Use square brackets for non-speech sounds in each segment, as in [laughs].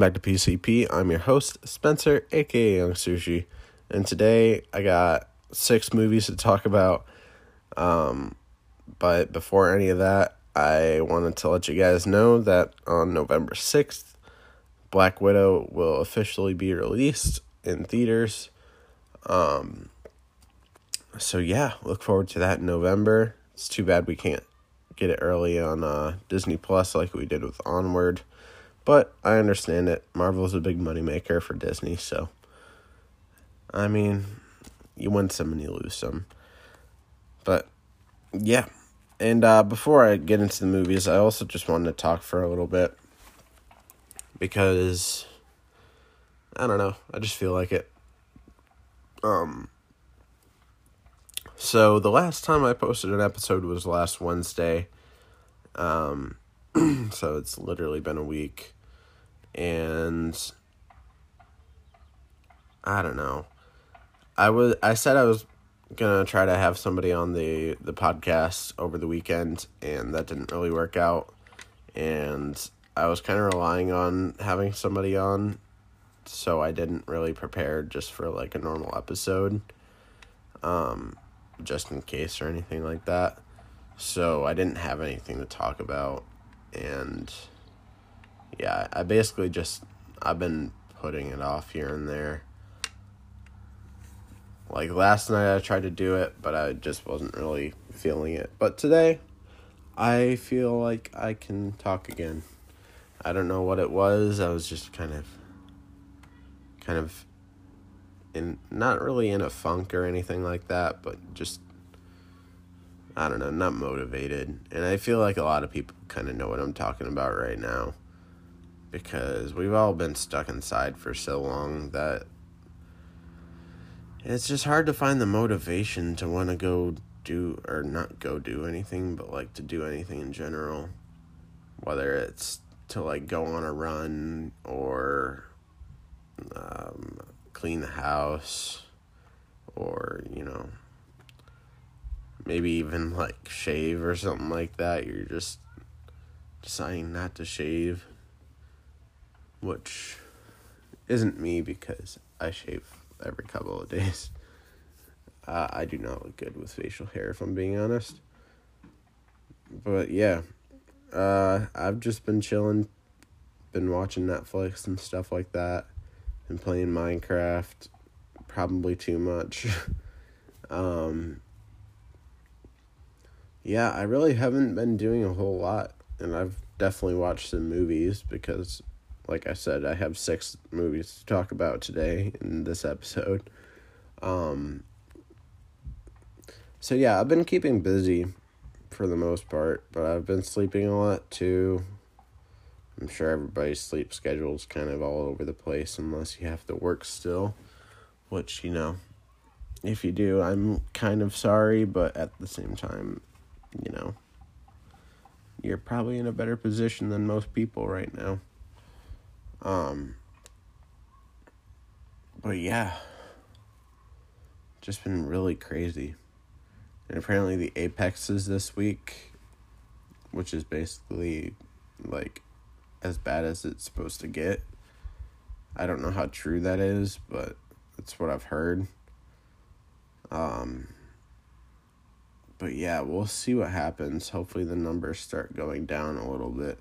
Back to PCP. I'm your host, Spencer, aka Young Sushi, and today I got six movies to talk about. Um, but before any of that, I wanted to let you guys know that on November 6th, Black Widow will officially be released in theaters. Um, so yeah, look forward to that in November. It's too bad we can't get it early on uh, Disney Plus like we did with Onward. But I understand it. Marvel's a big moneymaker for Disney, so I mean, you win some and you lose some. But yeah. And uh, before I get into the movies, I also just wanted to talk for a little bit because I don't know, I just feel like it. Um so the last time I posted an episode was last Wednesday. Um [clears throat] so it's literally been a week and I don't know. I was I said I was gonna try to have somebody on the the podcast over the weekend and that didn't really work out and I was kind of relying on having somebody on so I didn't really prepare just for like a normal episode um just in case or anything like that so I didn't have anything to talk about and yeah, I basically just I've been putting it off here and there. Like last night I tried to do it, but I just wasn't really feeling it. But today I feel like I can talk again. I don't know what it was. I was just kind of kind of in not really in a funk or anything like that, but just I don't know, not motivated. And I feel like a lot of people kind of know what I'm talking about right now because we've all been stuck inside for so long that it's just hard to find the motivation to want to go do or not go do anything but like to do anything in general. Whether it's to like go on a run or um, clean the house or you know maybe even like shave or something like that. You're just deciding not to shave which isn't me because I shave every couple of days. [laughs] Uh, I do not look good with facial hair, if I'm being honest. But yeah, uh, I've just been chilling, been watching Netflix and stuff like that, and playing Minecraft, probably too much. [laughs] um, yeah, I really haven't been doing a whole lot, and I've definitely watched some movies because like I said, I have six movies to talk about today in this episode. Um, so yeah, I've been keeping busy for the most part, but I've been sleeping a lot too. I'm sure everybody's sleep schedule is kind of all over the place unless you have to work still, which, you know, if you do, I'm kind of sorry, but at the same time, you know, you're probably in a better position than most people right now. Um, but yeah, just been really crazy. And apparently, the Apex is this week, which is basically like as bad as it's supposed to get. I don't know how true that is, but that's what I've heard. Um, but yeah, we'll see what happens. Hopefully, the numbers start going down a little bit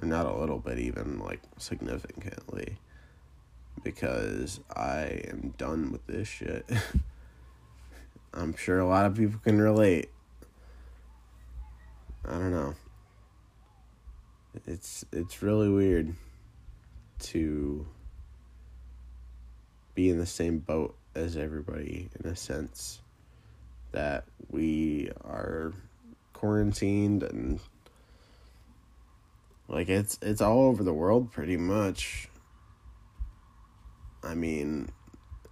or not a little bit even like significantly because I am done with this shit. [laughs] I'm sure a lot of people can relate. I don't know. It's it's really weird to be in the same boat as everybody in a sense that we are quarantined and like it's it's all over the world pretty much. I mean,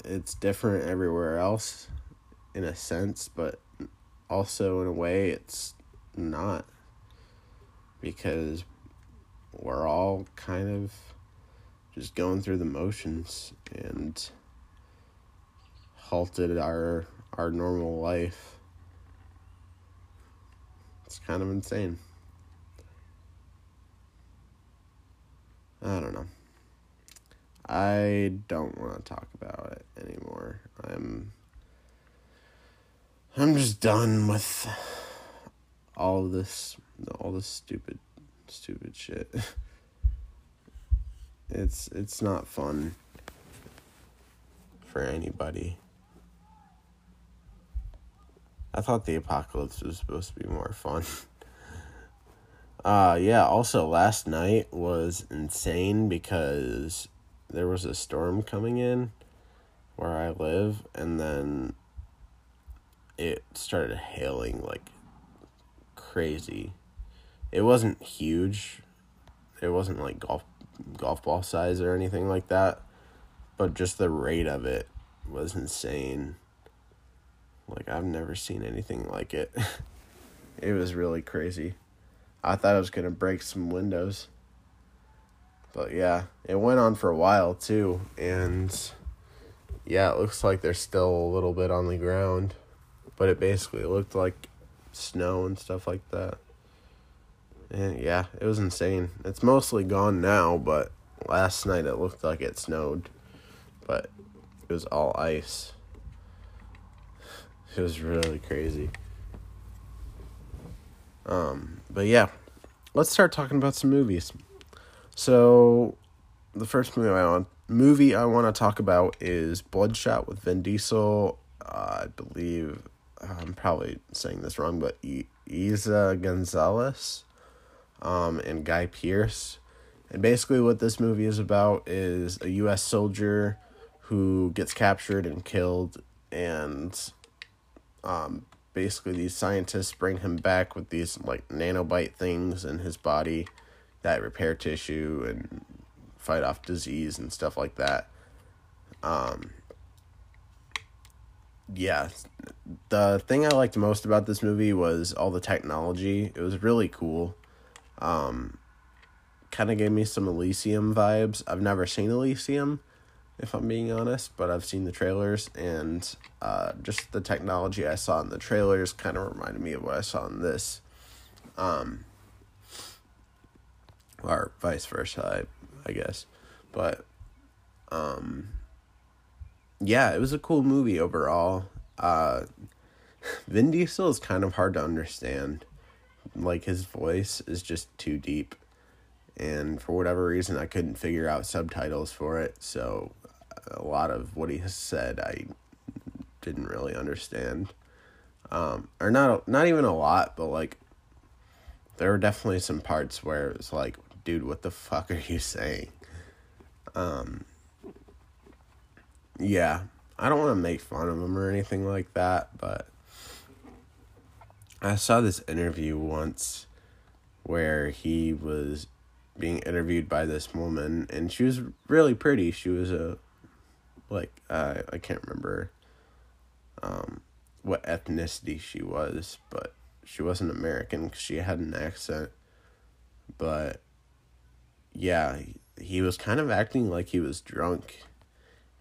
it's different everywhere else in a sense, but also in a way it's not because we're all kind of just going through the motions and halted our our normal life. It's kind of insane. I don't know. I don't want to talk about it anymore. I'm I'm just done with all this all this stupid stupid shit. [laughs] It's it's not fun for anybody. I thought the apocalypse was supposed to be more fun. [laughs] uh yeah, also last night was insane because there was a storm coming in where I live and then it started hailing like crazy. It wasn't huge. It wasn't like golf golf ball size or anything like that, but just the rate of it was insane. Like I've never seen anything like it. [laughs] it was really crazy. I thought I was going to break some windows. But yeah, it went on for a while too and yeah, it looks like there's still a little bit on the ground, but it basically looked like snow and stuff like that. And yeah, it was insane. It's mostly gone now, but last night it looked like it snowed, but it was all ice. [sighs] It was really crazy. Um, but yeah, let's start talking about some movies. So, the first movie I want movie I want to talk about is Bloodshot with Vin Diesel. Uh, I believe I'm probably saying this wrong, but Eiza Gonzalez um, and Guy Pearce. And basically, what this movie is about is a U.S. soldier who gets captured and killed, and um, basically, these scientists bring him back with these like nanobite things in his body that repair tissue and fight off disease and stuff like that. Um, yeah, the thing I liked most about this movie was all the technology. It was really cool. Um, kind of gave me some Elysium vibes. I've never seen Elysium, if I'm being honest, but I've seen the trailers and uh, just the technology I saw in the trailers kind of reminded me of what I saw in this. Um, or vice versa, I, I guess. But um, yeah, it was a cool movie overall. Uh, Vin Diesel is kind of hard to understand like his voice is just too deep and for whatever reason I couldn't figure out subtitles for it so a lot of what he has said I didn't really understand um or not not even a lot but like there were definitely some parts where it was like dude what the fuck are you saying um yeah I don't want to make fun of him or anything like that but I saw this interview once where he was being interviewed by this woman and she was really pretty. She was a like uh, I can't remember um what ethnicity she was, but she wasn't American cuz she had an accent. But yeah, he was kind of acting like he was drunk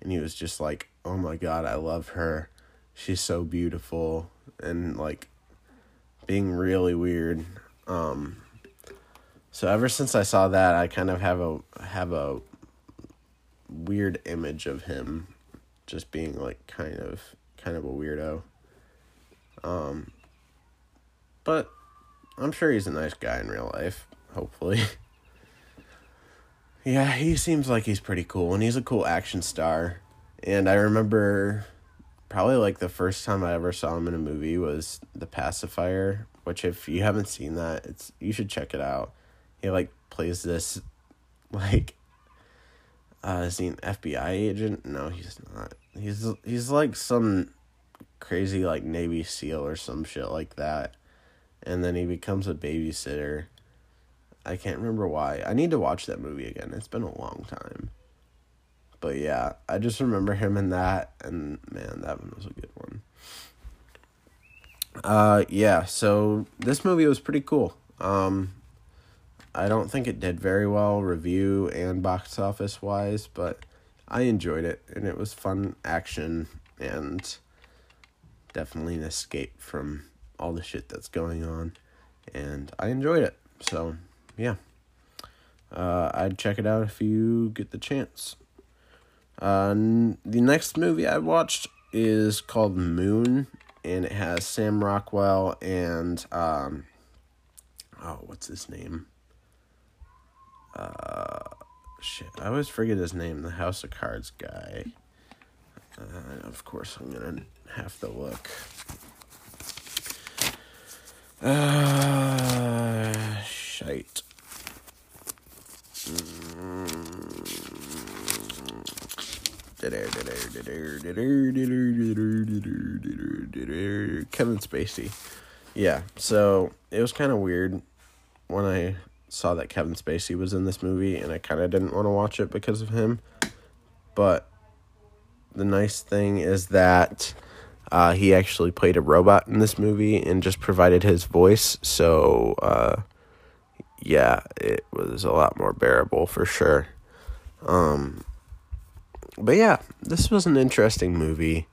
and he was just like, "Oh my god, I love her. She's so beautiful." And like being really weird. Um, so ever since I saw that, I kind of have a have a weird image of him just being like kind of kind of a weirdo. Um, but I'm sure he's a nice guy in real life, hopefully. [laughs] yeah, he seems like he's pretty cool and he's a cool action star. And I remember probably like the first time I ever saw him in a movie was The Pacifier, which if you haven't seen that, it's you should check it out. He like plays this [laughs] like uh is he an FBI agent? No, he's not. He's he's like some crazy like Navy SEAL or some shit like that. And then he becomes a babysitter. I can't remember why. I need to watch that movie again. It's been a long time. But yeah, I just remember him in that, and man, that one was a good one. Uh, yeah, so this movie was pretty cool. Um, I don't think it did very well review and box office wise, but I enjoyed it, and it was fun action and definitely an escape from all the shit that's going on, and I enjoyed it. So, yeah. uh, I'd check it out if you get the chance. Uh, n- the next movie I watched is called Moon, and it has Sam Rockwell and um, oh, what's his name? Uh, shit, I always forget his name. The House of Cards guy. Uh, of course, I'm gonna have to look. Uh, shite. Kevin Spacey. Yeah, so it was kind of weird when I saw that Kevin Spacey was in this movie, and I kind of didn't want to watch it because of him. But the nice thing is that uh, he actually played a robot in this movie and just provided his voice. So, uh, yeah, it was a lot more bearable for sure. Um, but yeah, this was an interesting movie.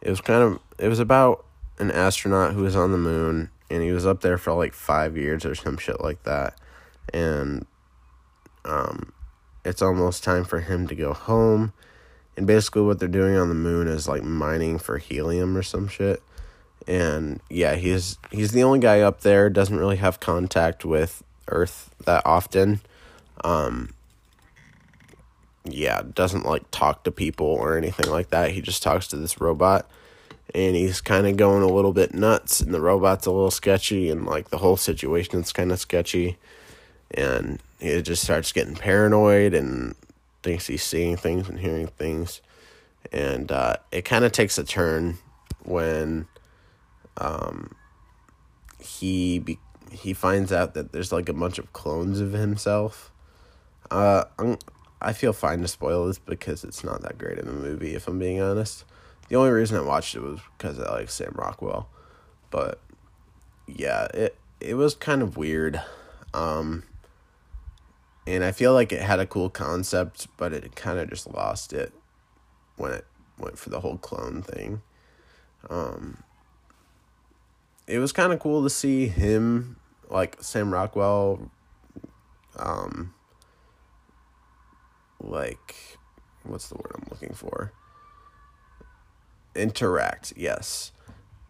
It was kind of it was about an astronaut who was on the moon and he was up there for like 5 years or some shit like that. And um it's almost time for him to go home. And basically what they're doing on the moon is like mining for helium or some shit. And yeah, he's he's the only guy up there doesn't really have contact with Earth that often. Um yeah, doesn't like talk to people or anything like that. He just talks to this robot and he's kind of going a little bit nuts and the robot's a little sketchy and like the whole situation's kind of sketchy and he just starts getting paranoid and thinks he's seeing things and hearing things and uh, it kind of takes a turn when um, he be- he finds out that there's like a bunch of clones of himself uh, I'm, I feel fine to spoil this because it's not that great of a movie, if I'm being honest. The only reason I watched it was because I like Sam Rockwell. But yeah, it it was kind of weird. Um and I feel like it had a cool concept, but it kind of just lost it when it went for the whole clone thing. Um it was kind of cool to see him like Sam Rockwell um like what's the word I'm looking for? Interact, yes.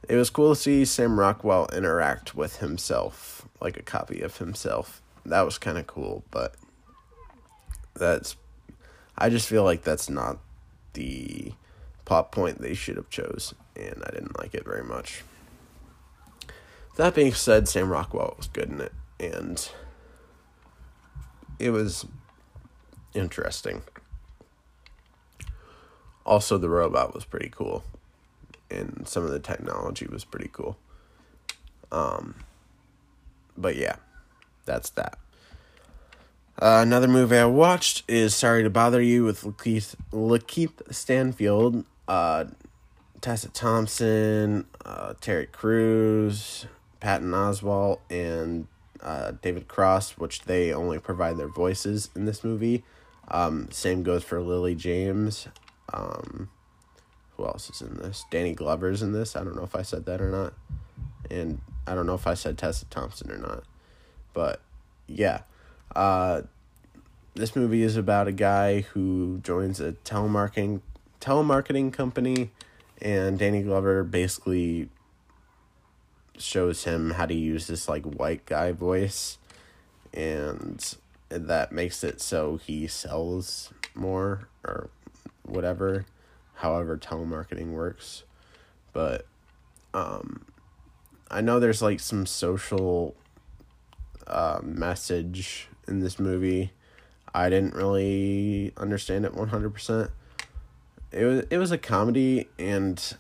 It was cool to see Sam Rockwell interact with himself, like a copy of himself. That was kind of cool, but that's I just feel like that's not the plot point they should have chose, and I didn't like it very much. That being said, Sam Rockwell was good in it, and it was interesting. Also, the robot was pretty cool, and some of the technology was pretty cool. Um, but yeah, that's that. Uh, another movie I watched is Sorry to Bother You with Lakeith, Lakeith Stanfield, uh, Tessa Thompson, uh, Terry Crews, Patton Oswalt, and uh, David Cross, which they only provide their voices in this movie. Um, same goes for Lily James. Um, who else is in this? Danny Glover's in this. I don't know if I said that or not. And I don't know if I said Tessa Thompson or not. But yeah. Uh, this movie is about a guy who joins a telemarketing telemarketing company and Danny Glover basically shows him how to use this like white guy voice and that makes it so he sells more or whatever however telemarketing works but um i know there's like some social uh message in this movie i didn't really understand it 100% it was it was a comedy and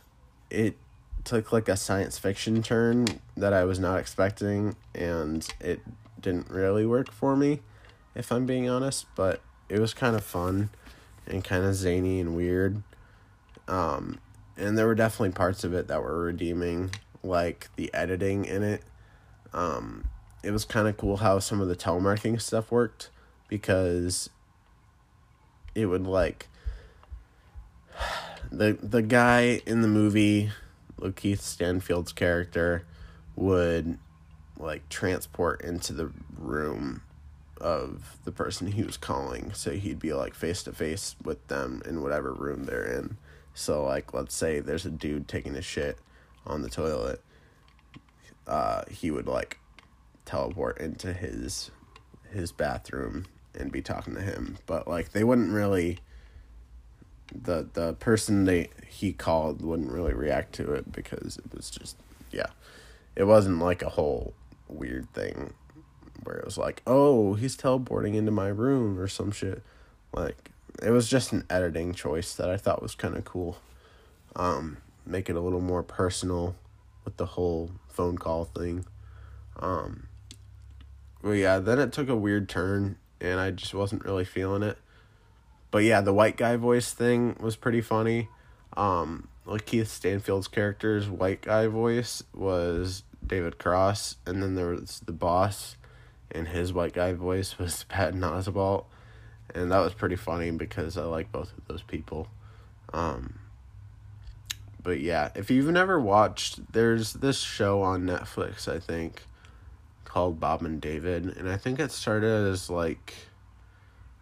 it took like a science fiction turn that i was not expecting and it didn't really work for me if I'm being honest, but it was kind of fun and kind of zany and weird. Um, and there were definitely parts of it that were redeeming, like the editing in it. Um, it was kind of cool how some of the telemarketing stuff worked because it would like the the guy in the movie, Lakeith Stanfield's character, would like transport into the room of the person he was calling. So he'd be like face to face with them in whatever room they're in. So like let's say there's a dude taking a shit on the toilet. Uh, he would like teleport into his his bathroom and be talking to him. But like they wouldn't really the the person they he called wouldn't really react to it because it was just yeah. It wasn't like a whole weird thing where it was like, "Oh, he's teleporting into my room" or some shit. Like it was just an editing choice that I thought was kind of cool. Um, make it a little more personal with the whole phone call thing. Um, well, yeah, then it took a weird turn, and I just wasn't really feeling it. But yeah, the white guy voice thing was pretty funny. Um, Lakeith Stanfield's character's white guy voice was David Cross, and then there was the boss, and his white guy voice [laughs] was Patton Oswalt, and that was pretty funny because I like both of those people. Um, but yeah, if you've never watched, there's this show on Netflix, I think, called Bob and David, and I think it started as like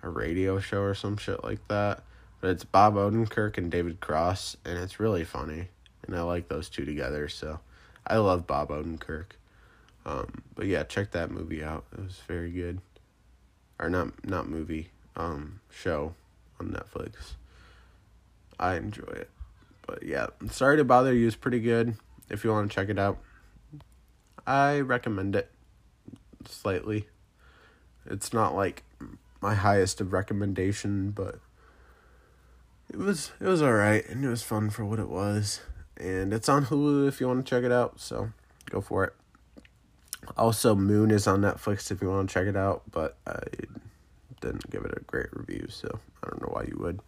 a radio show or some shit like that. But it's Bob Odenkirk and David Cross, and it's really funny, and I like those two together. So, I love Bob Odenkirk. Um, but yeah, check that movie out. It was very good. Or not not movie, um, show on Netflix. I enjoy it. But yeah, Sorry to Bother You is pretty good if you want to check it out. I recommend it slightly. It's not like my highest of recommendation, but it was it was alright and it was fun for what it was. And it's on Hulu if you want to check it out, so go for it. Also, Moon is on Netflix if you want to check it out, but I didn't give it a great review, so I don't know why you would.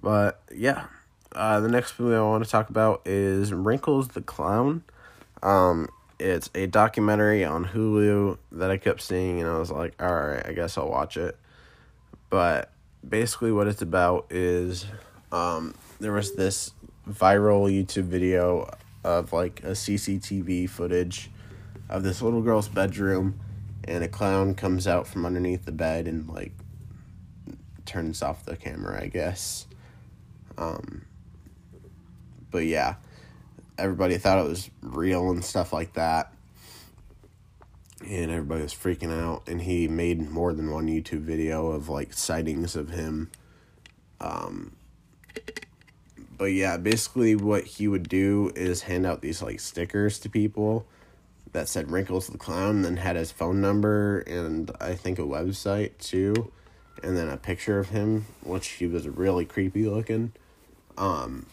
But yeah, uh, the next movie I want to talk about is Wrinkles the Clown. Um, it's a documentary on Hulu that I kept seeing, and I was like, all right, I guess I'll watch it. But basically, what it's about is um, there was this viral YouTube video of like a CCTV footage of this little girl's bedroom, and a clown comes out from underneath the bed and like turns off the camera, I guess. Um, but yeah, everybody thought it was real and stuff like that. And everybody was freaking out, and he made more than one YouTube video of like sightings of him. Um, but yeah, basically, what he would do is hand out these like stickers to people that said Wrinkles the Clown, and then had his phone number and I think a website too, and then a picture of him, which he was really creepy looking. Um,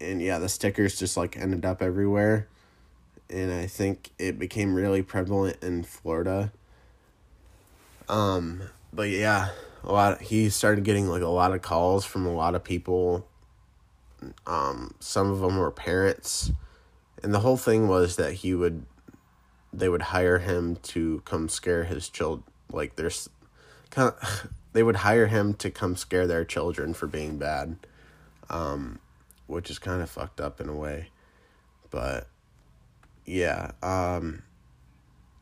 and yeah, the stickers just like ended up everywhere. And I think it became really prevalent in Florida. Um, but yeah, a lot he started getting like a lot of calls from a lot of people. Um, some of them were parents, and the whole thing was that he would they would hire him to come scare his child like there's kind of [laughs] they would hire him to come scare their children for being bad. Um, which is kind of fucked up in a way. But yeah, um,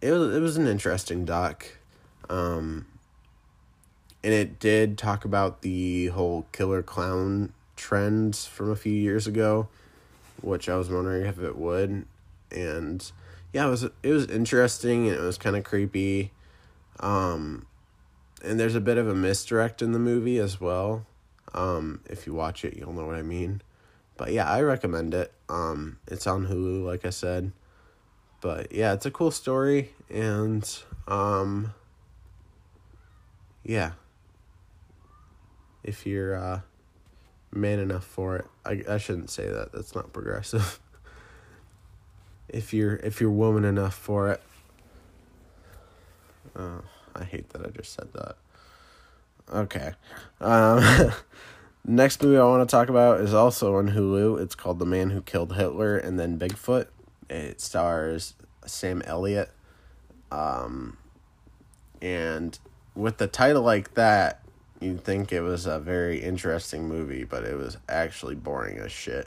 it was it was an interesting doc, um, and it did talk about the whole killer clown trends from a few years ago, which I was wondering if it would, and yeah, it was it was interesting and it was kind of creepy, um, and there's a bit of a misdirect in the movie as well. Um, if you watch it, you'll know what I mean. But yeah, I recommend it. Um, it's on Hulu, like I said. But yeah, it's a cool story, and um, yeah, if you're uh, man enough for it, I I shouldn't say that. That's not progressive. [laughs] if you're if you're woman enough for it. Oh, I hate that I just said that. Okay. Um [laughs] Next movie I want to talk about is also on Hulu. It's called The Man Who Killed Hitler and Then Bigfoot. It stars Sam Elliott. Um, and with the title like that, you'd think it was a very interesting movie, but it was actually boring as shit.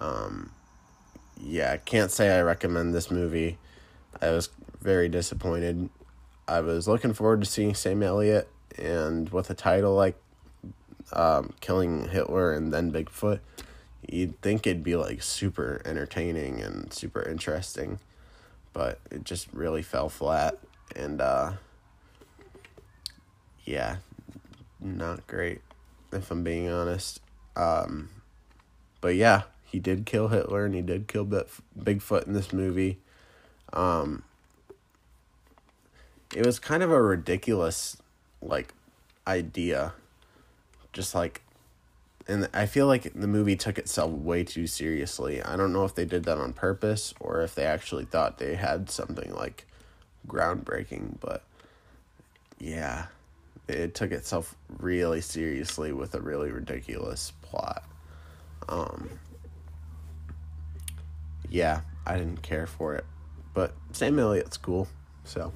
Um, yeah, I can't say I recommend this movie. I was very disappointed. I was looking forward to seeing Sam Elliott, and with a title like um, "Killing Hitler" and then Bigfoot, you'd think it'd be like super entertaining and super interesting, but it just really fell flat, and uh, yeah, not great, if I'm being honest. Um, but yeah, he did kill Hitler and he did kill Bigfoot in this movie. Um, it was kind of a ridiculous, like, idea. Just like, and I feel like the movie took itself way too seriously. I don't know if they did that on purpose or if they actually thought they had something like groundbreaking, but yeah it took itself really seriously with a really ridiculous plot. Um, yeah, I didn't care for it, but Sam Elliott's cool, so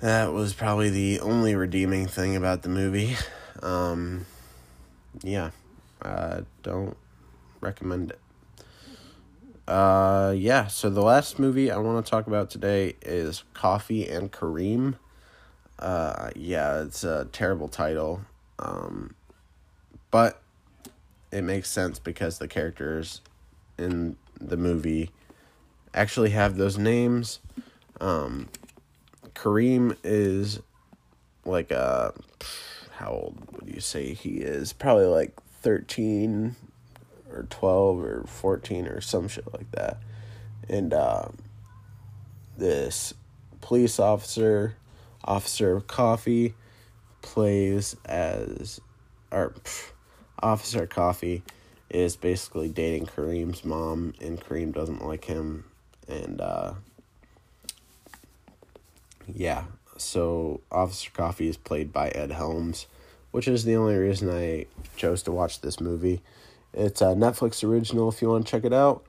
that was probably the only redeeming thing about the movie. [laughs] Um, yeah, I don't recommend it. Uh, yeah, so the last movie I want to talk about today is Coffee and Kareem. Uh, yeah, it's a terrible title. Um, but it makes sense because the characters in the movie actually have those names. Um, Kareem is like a how old would you say he is? Probably like 13 or 12 or 14 or some shit like that. And uh, this police officer Officer Coffee plays as, or pff, Officer Coffee is basically dating Kareem's mom, and Kareem doesn't like him, and uh, yeah, so Officer Coffee is played by Ed Helms, which is the only reason I chose to watch this movie. It's a Netflix original if you want to check it out.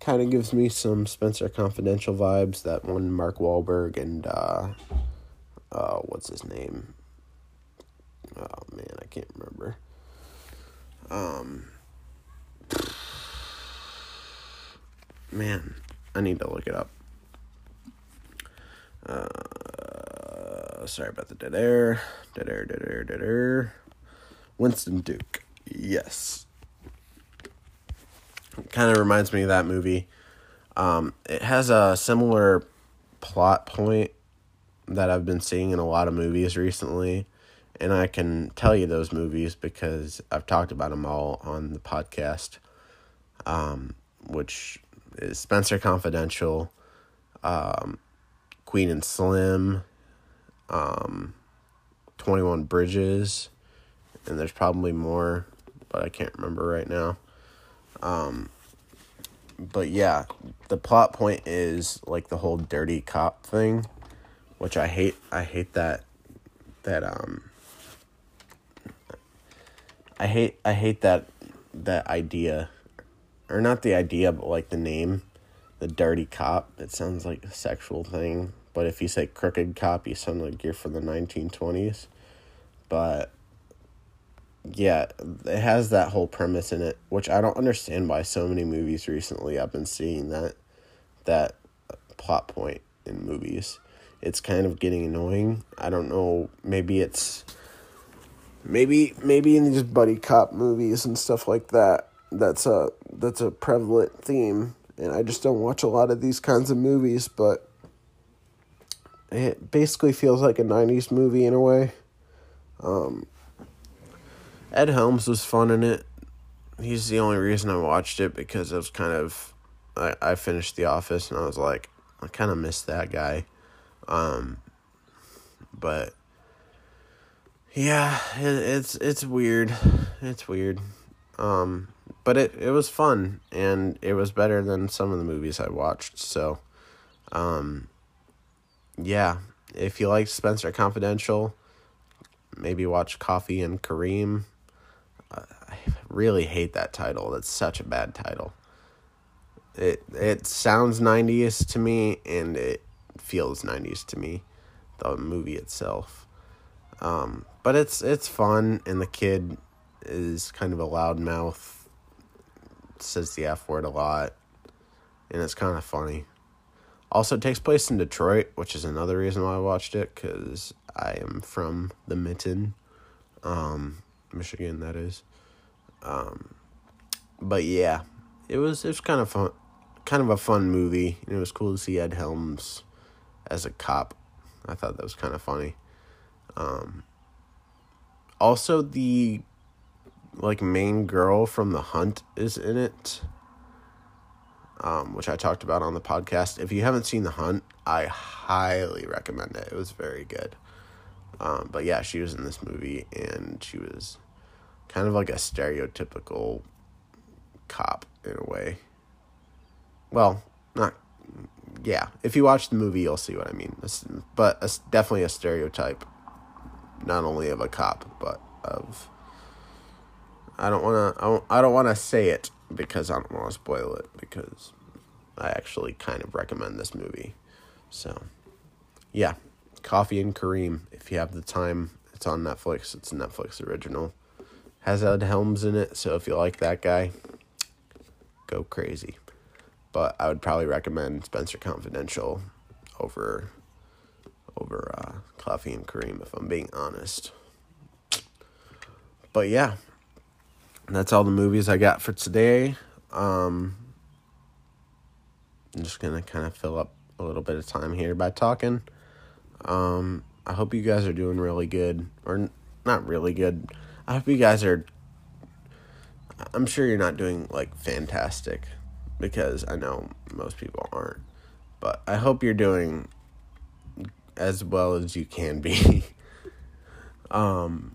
Kind of gives me some Spencer Confidential vibes. That one Mark Wahlberg and uh, uh, what's his name? Oh man, I can't remember. Um, man, I need to look it up. Uh, sorry about the dead air. Dead air, dead air, dead air. Winston Duke. Yes. Kind of reminds me of that movie. Um, it has a similar plot point that I've been seeing in a lot of movies recently. And I can tell you those movies because I've talked about them all on the podcast, um, which is Spencer Confidential, um, Queen and Slim, um, 21 Bridges, and there's probably more, but I can't remember right now. Um, but yeah, the plot point is like the whole dirty cop thing which I hate. I hate that that um. I hate I hate that that idea, or not the idea, but like the name, the dirty cop. It sounds like a sexual thing. But if you say crooked cop, you sound like you're from the nineteen twenties. But yeah, it has that whole premise in it, which I don't understand why so many movies recently I've been seeing that that plot point in movies it's kind of getting annoying. I don't know. Maybe it's maybe maybe in these buddy cop movies and stuff like that. That's a that's a prevalent theme, and I just don't watch a lot of these kinds of movies. But it basically feels like a '90s movie in a way. Um, Ed Helms was fun in it. He's the only reason I watched it because it was kind of I, I finished The Office and I was like I kind of missed that guy. Um, but yeah, it, it's it's weird. It's weird. Um, but it it was fun and it was better than some of the movies I watched. So, um, yeah, if you like Spencer Confidential, maybe watch Coffee and Kareem. I really hate that title. That's such a bad title. It it sounds 90s to me and it feels 90s to me, the movie itself. Um, but it's it's fun, and the kid is kind of a loudmouth, says the F word a lot, and it's kind of funny. Also, takes place in Detroit, which is another reason why I watched it because I am from the Mitten, um, Michigan. That is. Um, but yeah, it was it was kind of fun, kind of a fun movie. And it was cool to see Ed Helms as a cop. I thought that was kind of funny. Um, also, the like main girl from The Hunt is in it um, which I talked about on the podcast. If you haven't seen The Hunt, I highly recommend it. It was very good. Um, but yeah, she was in this movie and she was kind of like a stereotypical cop in a way. Well, not yeah. If you watch the movie, you'll see what I mean. But it's definitely a stereotype, not only of a cop, but of. I don't want to. I don't, I don't want to say it because I don't want to spoil it because I actually kind of recommend this movie. So, yeah, Coffee and Kareem. If you have the time, it's on Netflix. It's a Netflix original. Has Ed Helms in it, so if you like that guy, go crazy. But I would probably recommend Spencer Confidential over over uh, Coffee and Kareem if I'm being honest. But yeah, that's all the movies I got for today. Um, I'm just gonna kind of fill up a little bit of time here by talking. Um, I hope you guys are doing really good, or not really good. I hope you guys are. I'm sure you're not doing like fantastic, because I know most people aren't. But I hope you're doing as well as you can be. [laughs] um,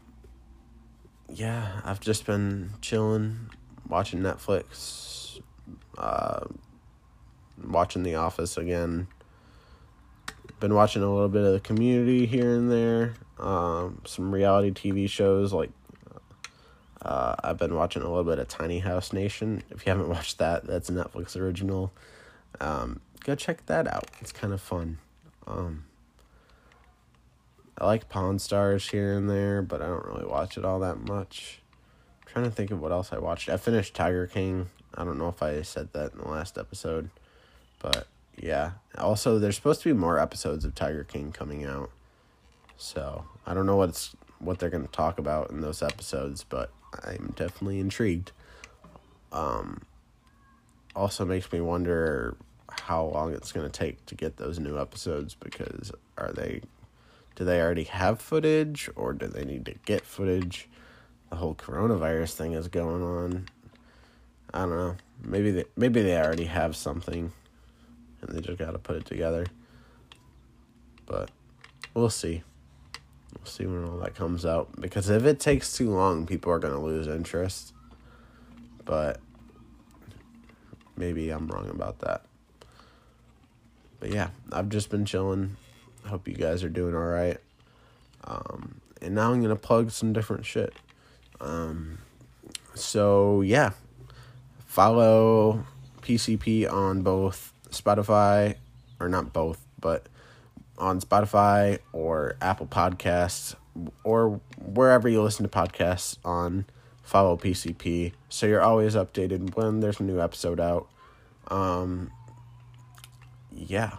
yeah, I've just been chilling, watching Netflix, uh, watching The Office again. Been watching a little bit of the community here and there. Um, some reality TV shows like uh, I've been watching a little bit of Tiny House Nation. If you haven't [laughs] watched that, that's a Netflix original. Um, go check that out. It's kind of fun. Um, I like Pawn Stars here and there, but I don't really watch it all that much. I'm trying to think of what else I watched. I finished Tiger King. I don't know if I said that in the last episode, but yeah. Also, there's supposed to be more episodes of Tiger King coming out. So, I don't know what's what they're going to talk about in those episodes, but I'm definitely intrigued. Um also makes me wonder how long it's going to take to get those new episodes because are they do they already have footage or do they need to get footage? The whole coronavirus thing is going on. I don't know. Maybe they maybe they already have something and they just got to put it together. But we'll see. We'll see when all that comes out because if it takes too long, people are going to lose interest. But maybe I'm wrong about that. But yeah, I've just been chilling Hope you guys are doing all right. Um, and now I'm gonna plug some different shit. Um, so yeah, follow PCP on both Spotify, or not both, but on Spotify or Apple Podcasts or wherever you listen to podcasts on. Follow PCP so you're always updated when there's a new episode out. Um, yeah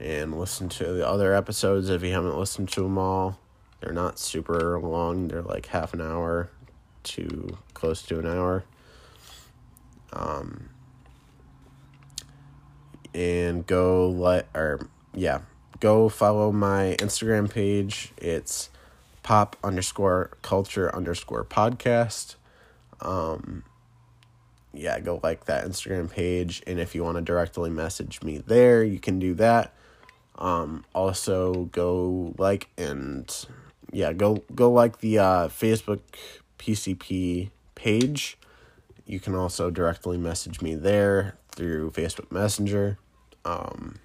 and listen to the other episodes if you haven't listened to them all. They're not super long, they're like half an hour to close to an hour. Um, and go let or yeah, go follow my Instagram page. It's pop underscore culture underscore podcast. Um, yeah, go like that Instagram page. And if you want to directly message me there, you can do that. Um, also go like and yeah, go go like the uh, Facebook PCP page. You can also directly message me there through Facebook Messenger. Um,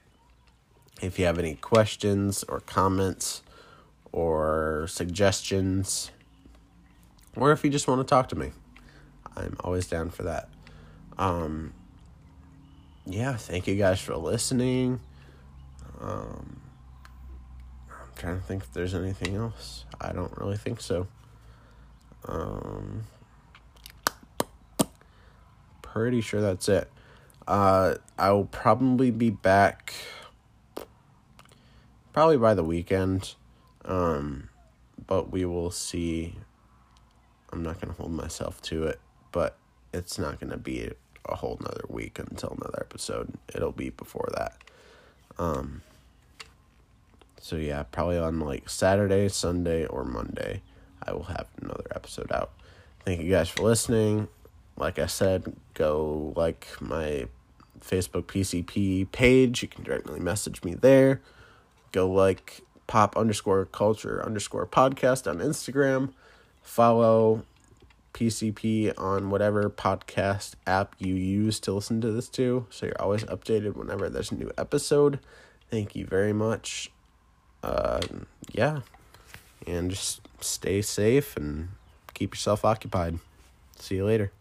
if you have any questions or comments or suggestions, or if you just want to talk to me, I'm always down for that. Um, yeah, thank you guys for listening. Um, I'm trying to think if there's anything else. I don't really think so. Um, pretty sure that's it. Uh, I will probably be back probably by the weekend. Um, but we will see. I'm not going to hold myself to it, but it's not going to be a whole nother week until another episode. It'll be before that. Um, so yeah, probably on like Saturday, Sunday, or Monday, I will have another episode out. Thank you guys for listening. Like I said, go like my Facebook PCP page. You can directly message me there. Go like pop underscore culture underscore podcast on Instagram. Follow PCP on whatever podcast app you use to listen to this to. So you're always updated whenever there's a new episode. Thank you very much. Uh, yeah. And just stay safe and keep yourself occupied. See you later.